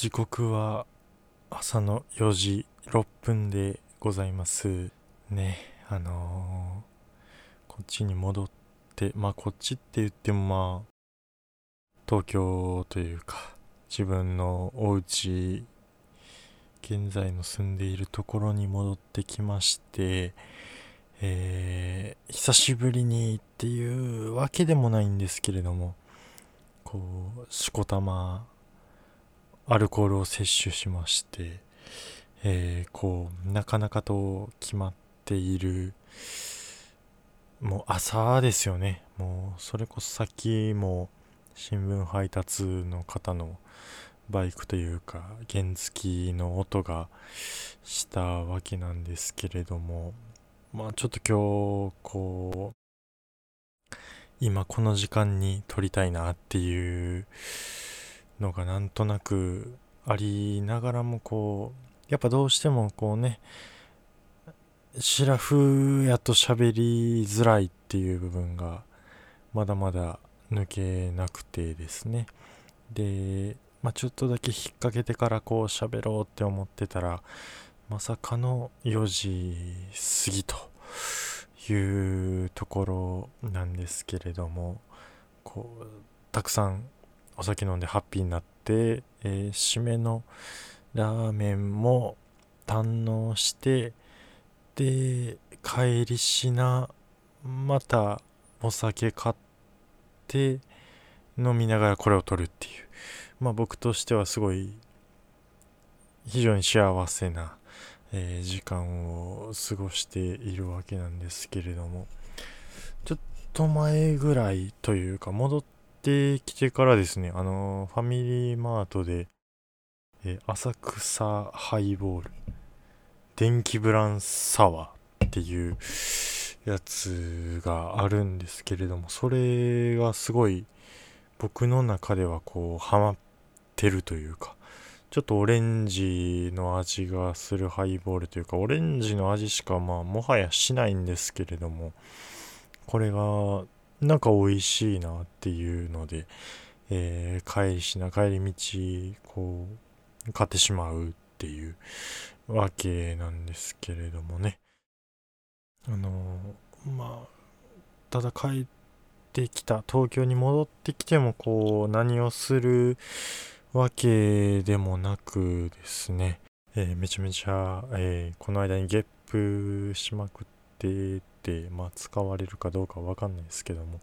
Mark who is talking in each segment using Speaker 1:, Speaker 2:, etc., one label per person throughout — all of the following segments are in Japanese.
Speaker 1: 時刻は朝の4時6分でございますね。あのー、こっちに戻ってまあこっちって言ってもまあ東京というか自分のお家現在の住んでいるところに戻ってきましてえー、久しぶりにっていうわけでもないんですけれどもこうしこたまアルコールを摂取しまして、えー、こうなかなかと決まっているもう朝ですよね。もうそれこそさっきも新聞配達の方のバイクというか原付の音がしたわけなんですけれどもまあちょっと今日こう今この時間に撮りたいなっていうのがなんとなくありながらもこうやっぱどうしてもこうねシラフやと喋りづらいっていう部分がまだまだ抜けなくてですね。で、まあ、ちょっとだけ引っ掛けてからこう喋ろうって思ってたらまさかの4時過ぎというところなんですけれどもこうたくさんお酒飲んでハッピーになって、えー、締めのラーメンも堪能してで帰りしなまたお酒買って飲みながらこれを取るっていう。まあ僕としてはすごい非常に幸せな、えー、時間を過ごしているわけなんですけれどもちょっと前ぐらいというか戻ってってきてからですね、あのファミリーマートで、え浅草ハイボール、電気ブランサワーっていうやつがあるんですけれども、それがすごい僕の中ではこう、ハマってるというか、ちょっとオレンジの味がするハイボールというか、オレンジの味しかまあもはやしないんですけれども、これがなんか美味しいなっていうので、えー、帰りしな帰り道こう買ってしまうっていうわけなんですけれどもね。あのまあただ帰ってきた東京に戻ってきてもこう何をするわけでもなくですね、えー、めちゃめちゃ、えー、この間にゲップしまくって、まあ、使われるかどうかわかんないですけども、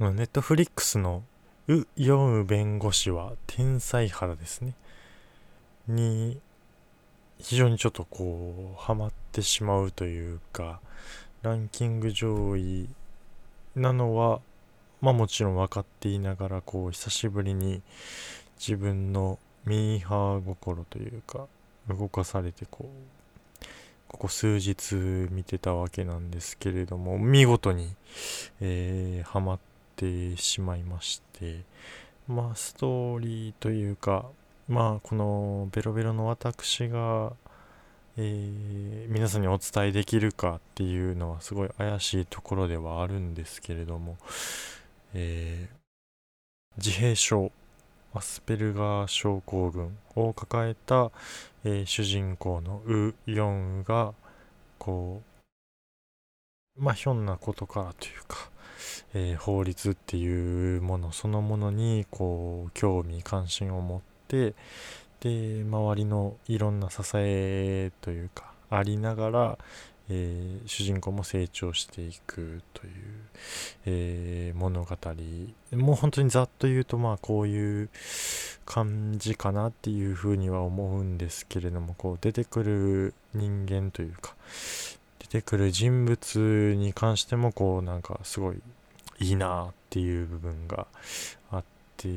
Speaker 1: ネットフリックスのウ・ヨウ弁護士は天才肌ですね。に、非常にちょっとこう、ハマってしまうというか、ランキング上位なのは、まあもちろん分かっていながら、こう、久しぶりに自分のミーハー心というか、動かされて、こう、ここ数日見てたわけなんですけれども見事に、えー、ハマってしまいましてまあストーリーというかまあこのベロベロの私が、えー、皆さんにお伝えできるかっていうのはすごい怪しいところではあるんですけれども、えー、自閉症アスペルガー症候群を抱えた、えー、主人公のウ・ヨンウがこうまあひょんなことからというか、えー、法律っていうものそのものにこう興味関心を持ってで周りのいろんな支えというかありながら、えー、主人公も成長していくという、えー、物語。もう本当にざっと言うとまあこういう感じかなっていうふうには思うんですけれどもこう出てくる人間というか出てくる人物に関してもこうなんかすごいいいなっていう部分があって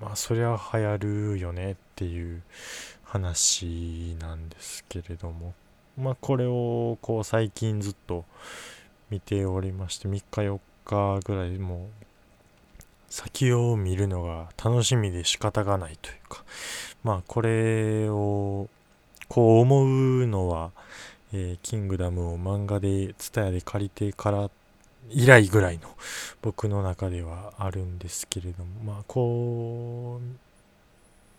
Speaker 1: まあそりゃ流行るよねっていう話なんですけれども。まあ、これをこう最近ずっと見ておりまして3日4日ぐらいもう先を見るのが楽しみで仕方がないというかまあこれをこう思うのは、えー、キングダムを漫画で蔦屋で借りてから以来ぐらいの僕の中ではあるんですけれどもまあこう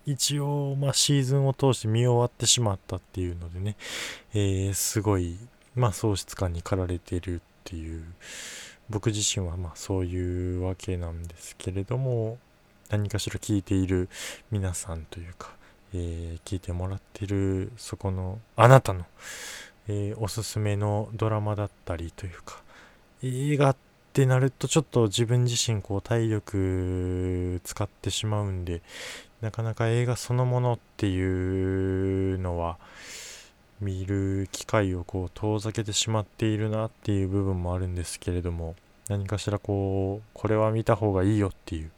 Speaker 1: 一応、まあ、シーズンを通して見終わってしまったっていうのでね、えー、すごい、まあ、喪失感に駆られているっていう。僕自身はまあそういうわけなんですけれども何かしら聞いている皆さんというか、えー、聞いてもらってるそこのあなたの、えー、おすすめのドラマだったりというか映画ってなるとちょっと自分自身こう体力使ってしまうんでなかなか映画そのものっていうのは見る機会をこう遠ざけてしまっているなっていう部分もあるんですけれども何かしらこうこれは見た方がいいよっていう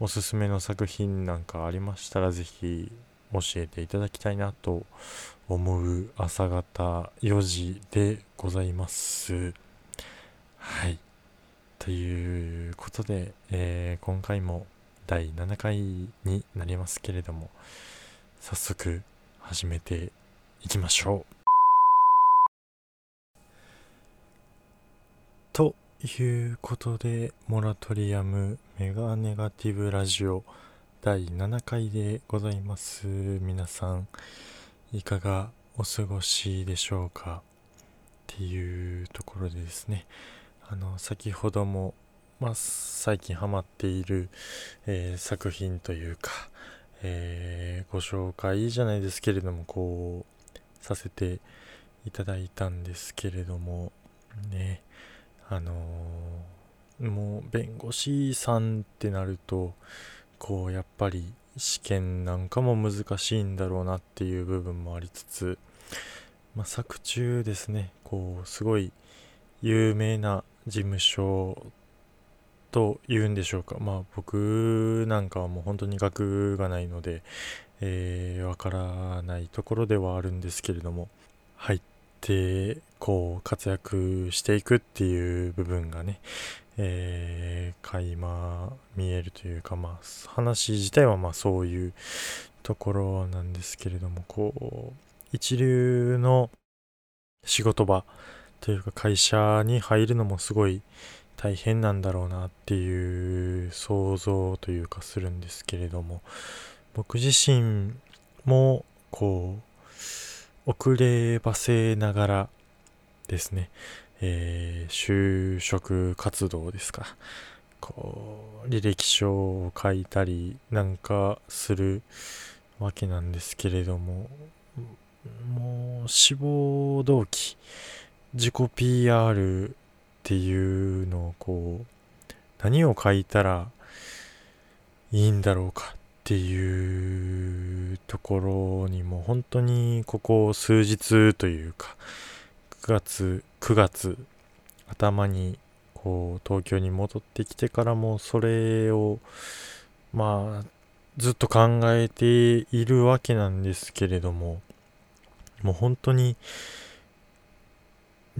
Speaker 1: おすすめの作品なんかありましたら是非教えていただきたいなと思う朝方4時でございます。はい。ということで、えー、今回も第7回になりますけれども、早速始めていきましょう。ということで、モラトリアムメガネガティブラジオ第7回でございます。皆さん、いかがお過ごしでしょうか？っていうところでですね、あの、先ほども、まあ、最近ハマっている、えー、作品というか、えー、ご紹介じゃないですけれども、こう、させていただいたんですけれどもねあのー、もう弁護士さんってなるとこうやっぱり試験なんかも難しいんだろうなっていう部分もありつつ、まあ、作中ですねこうすごい有名な事務所と言うんでしょうか。まあ僕なんかはもう本当に学がないのでえー、からないところではあるんですけれども入ってこう活躍していくっていう部分がね、えー、垣間見えるというかまあ話自体はまあそういうところなんですけれどもこう一流の仕事場というか会社に入るのもすごい大変なんだろうなっていう想像というかするんですけれども。僕自身もこう遅ればせながらですね、えー、就職活動ですか。こう履歴書を書いたりなんかするわけなんですけれども。もう志望動機自己 PR っていうのをこう何を書いたらいいんだろうかっていうところにも本当にここ数日というか9月9月頭にこう東京に戻ってきてからもそれをまあずっと考えているわけなんですけれどももう本当に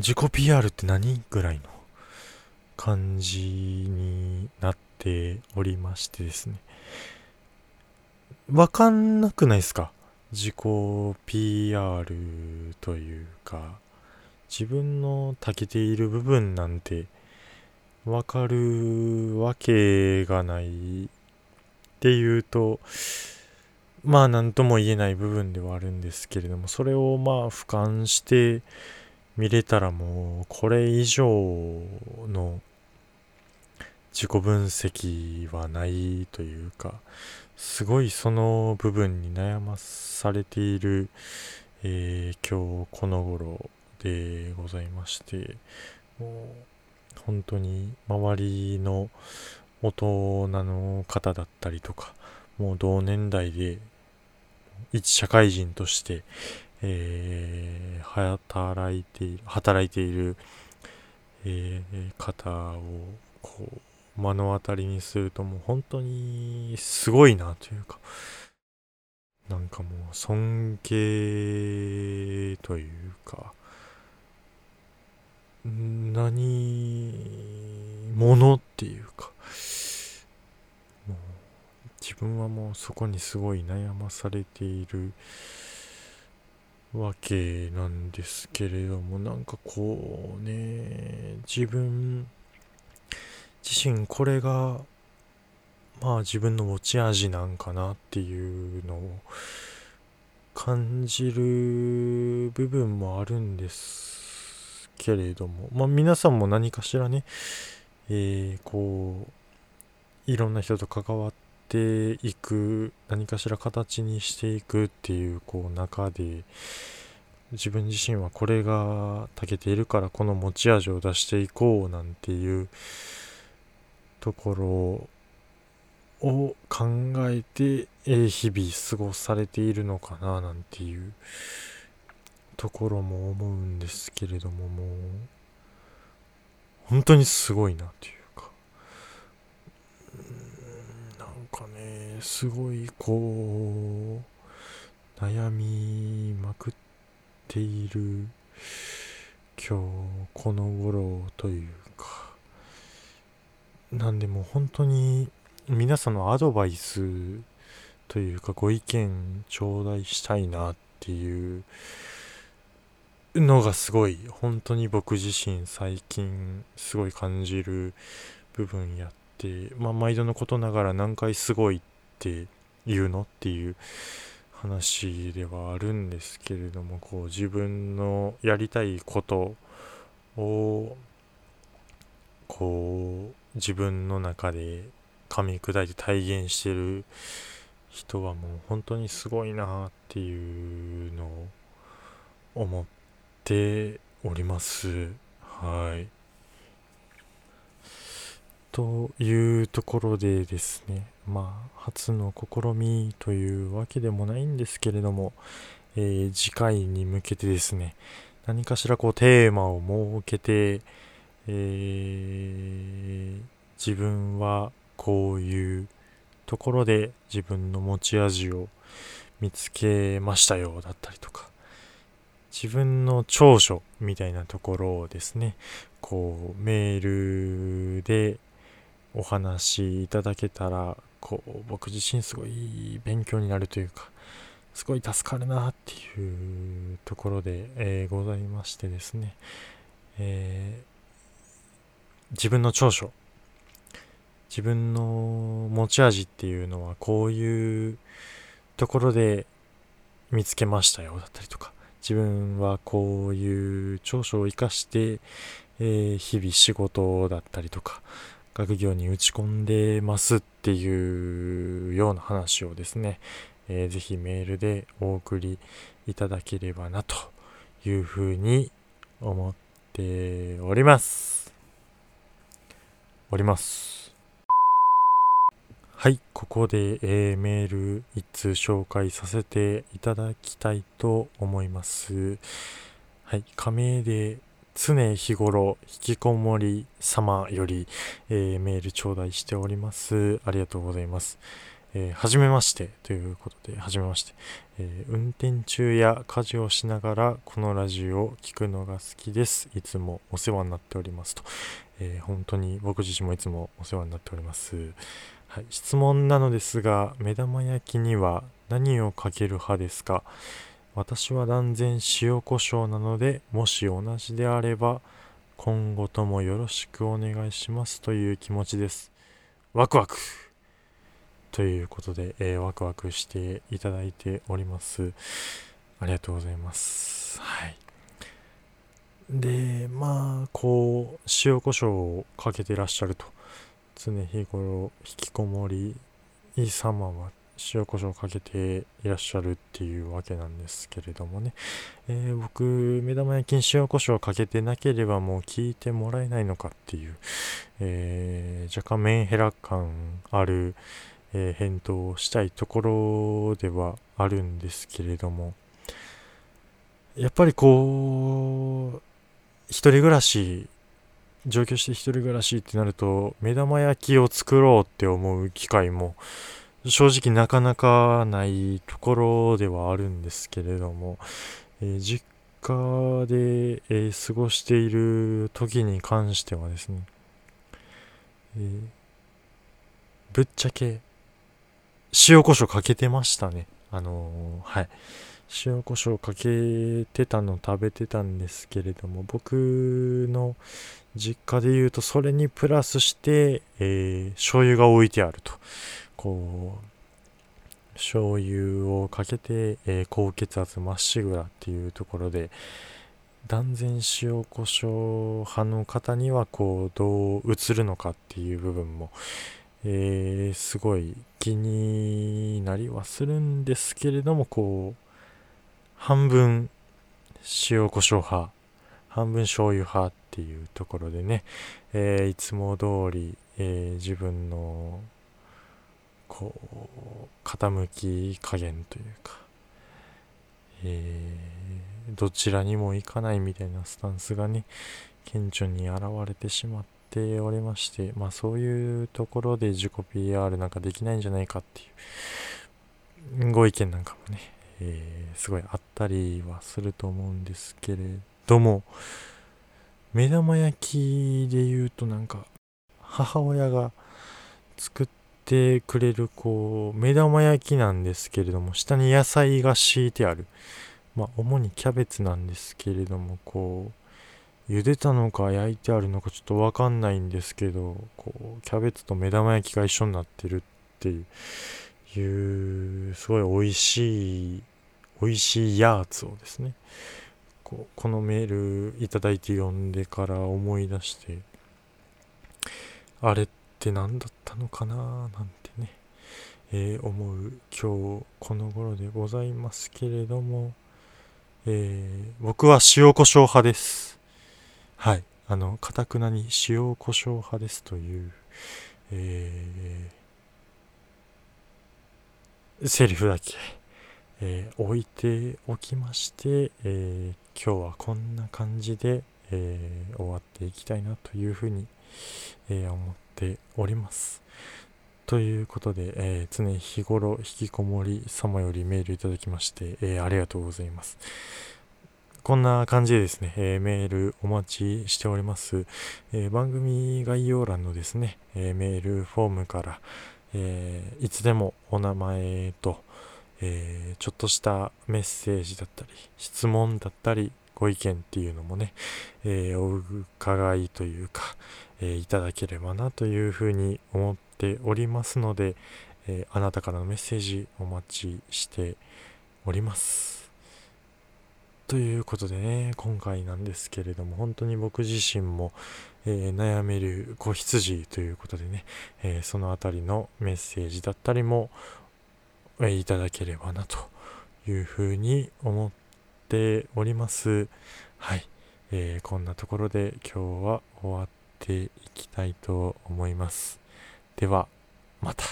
Speaker 1: 自己 PR って何ぐらいの感じになっておりましてですね。わかんなくないですか？自己 PR というか、自分の長けている部分なんてわかるわけがないっていうと、まあ何とも言えない部分ではあるんですけれども、それをまあ俯瞰して見れたらもうこれ以上の自己分析はないというか、すごいその部分に悩まされている、えー、今日この頃でございましてもう本当に周りの大人の方だったりとかもう同年代で一社会人として、えー、働いている働いている、えー、方をこう目の当たりにするともう本当にすごいなというかなんかもう尊敬というか何者っていうかもう自分はもうそこにすごい悩まされているわけなんですけれどもなんかこうね自分自身これがまあ自分の持ち味なんかなっていうのを感じる部分もあるんですけれどもまあ皆さんも何かしらねえー、こういろんな人と関わってていく何かしら形にしていくっていうこう中で自分自身はこれが長けているからこの持ち味を出していこうなんていうところを考えて、え日々過ごされているのかななんていうところも思うんですけれどももう本当にすごいなという。かねすごいこう悩みまくっている今日この頃というか。なんでも本当に皆さんのアドバイスというかご意見頂戴したいなっていうのがすごい本当に僕自身最近すごい感じる部分やってまあ毎度のことながら何回すごいって言うのっていう話ではあるんですけれどもこう自分のやりたいことをこう自分の中で噛み砕いて体現してる人はもう本当にすごいなっていうのを思っております。はい。というところでですね、まあ、初の試みというわけでもないんですけれども、えー、次回に向けてですね、何かしらこうテーマを設けて、えー、自分はこういうところで自分の持ち味を見つけましたよだったりとか自分の長所みたいなところをですねこうメールでお話しいただけたらこう僕自身すごい勉強になるというかすごい助かるなっていうところで、えー、ございましてですね、えー、自分の長所自分の持ち味っていうのはこういうところで見つけましたよだったりとか自分はこういう長所を生かして、えー、日々仕事だったりとか学業に打ち込んでますっていうような話をですね、えー、ぜひメールでお送りいただければなというふうに思っておりますおりますはい、ここで、えー、メール1通紹介させていただきたいと思います。はい、加盟で常日頃引きこもり様より、えー、メール頂戴しております。ありがとうございます。えー、はじめましてということで、はじめまして、えー、運転中や家事をしながらこのラジオを聴くのが好きです。いつもお世話になっておりますと。えー、本当に僕自身もいつもお世話になっております。はい、質問なのですが、目玉焼きには何をかける派ですか？私は断然塩コショウなので、もし同じであれば、今後ともよろしくお願いしますという気持ちです。ワクワクということで、えー、ワクワクしていただいております。ありがとうございます。はい。で、まあ、こう、塩コショウをかけてらっしゃると。常日頃引きこもり様は塩コショウかけていらっしゃるっていうわけなんですけれどもね、えー、僕目玉焼きに塩コショウかけてなければもう聞いてもらえないのかっていう、えー、若干メンヘラ感ある、えー、返答をしたいところではあるんですけれども。やっぱりこう一人暮らし上京して一人暮らしってなると目玉焼きを作ろうって思う機会も正直なかなかないところではあるんですけれども、えー、実家で、えー、過ごしている時に関してはですね、えー、ぶっちゃけ塩コショウかけてましたね。あの、はい塩コショウかけてたの食べてたんですけれども僕の実家で言うとそれにプラスして、えー、醤油が置いてあるとこう醤油をかけて、えー、高血圧まっしぐらっていうところで断然塩コショウ派の方にはこうどう映るのかっていう部分も、えー、すごい気になりはするんですけれどもこう半分塩コショウ派半分醤油派っていうところでね、えー、いつも通り、えー、自分のこう傾き加減というか、えー、どちらにも行かないみたいなスタンスがね顕著に現れてしまっておりましてまあそういうところで自己 PR なんかできないんじゃないかっていうご意見なんかもねえー、すごいあったりはすると思うんですけれども目玉焼きで言うとなんか母親が作っててくれるこう目玉焼きなんですけれども下に野菜が敷いてある。まあ主にキャベツなんですけれどもこう茹でたのか焼いてあるのかちょっとわかんないんですけどこうキャベツと目玉焼きが一緒になってるっていういうすごい美味しい美味しいやつをですねこうこのメールいただいて読んでから思い出してあれってって何だったのかななんてね、えー、思う今日この頃でございますけれども、えー、僕は塩コショウ派です。はい。あのかたくなに塩コショウ派ですというえー、セリフだけえー、置いておきまして、えー、今日はこんな感じで、えー、終わっていきたいなというふうに、え思ってております。ということで、え常日頃引きこもり様よりメールいただきまして、えありがとうございます。こんな感じでですね、えー、メールお待ちしております。えー、番組概要欄のですね、えー、メールフォームから、えいつでもお名前と、え、ちょっとしたメッセージだったり、質問だったり、ご意見っていうのもね、え、お伺いというか、えー、いただければなというふうに思っておりますので、えあなたからのメッセージお待ちしております。ということでね、今回なんですけれども、本当に僕自身も、えー、悩める子羊ということでね、えー、そのあたりのメッセージだったりもえいただければなというふうに思っております。はい。えー、こんなところで今日は終わっていきたいと思います。では、また。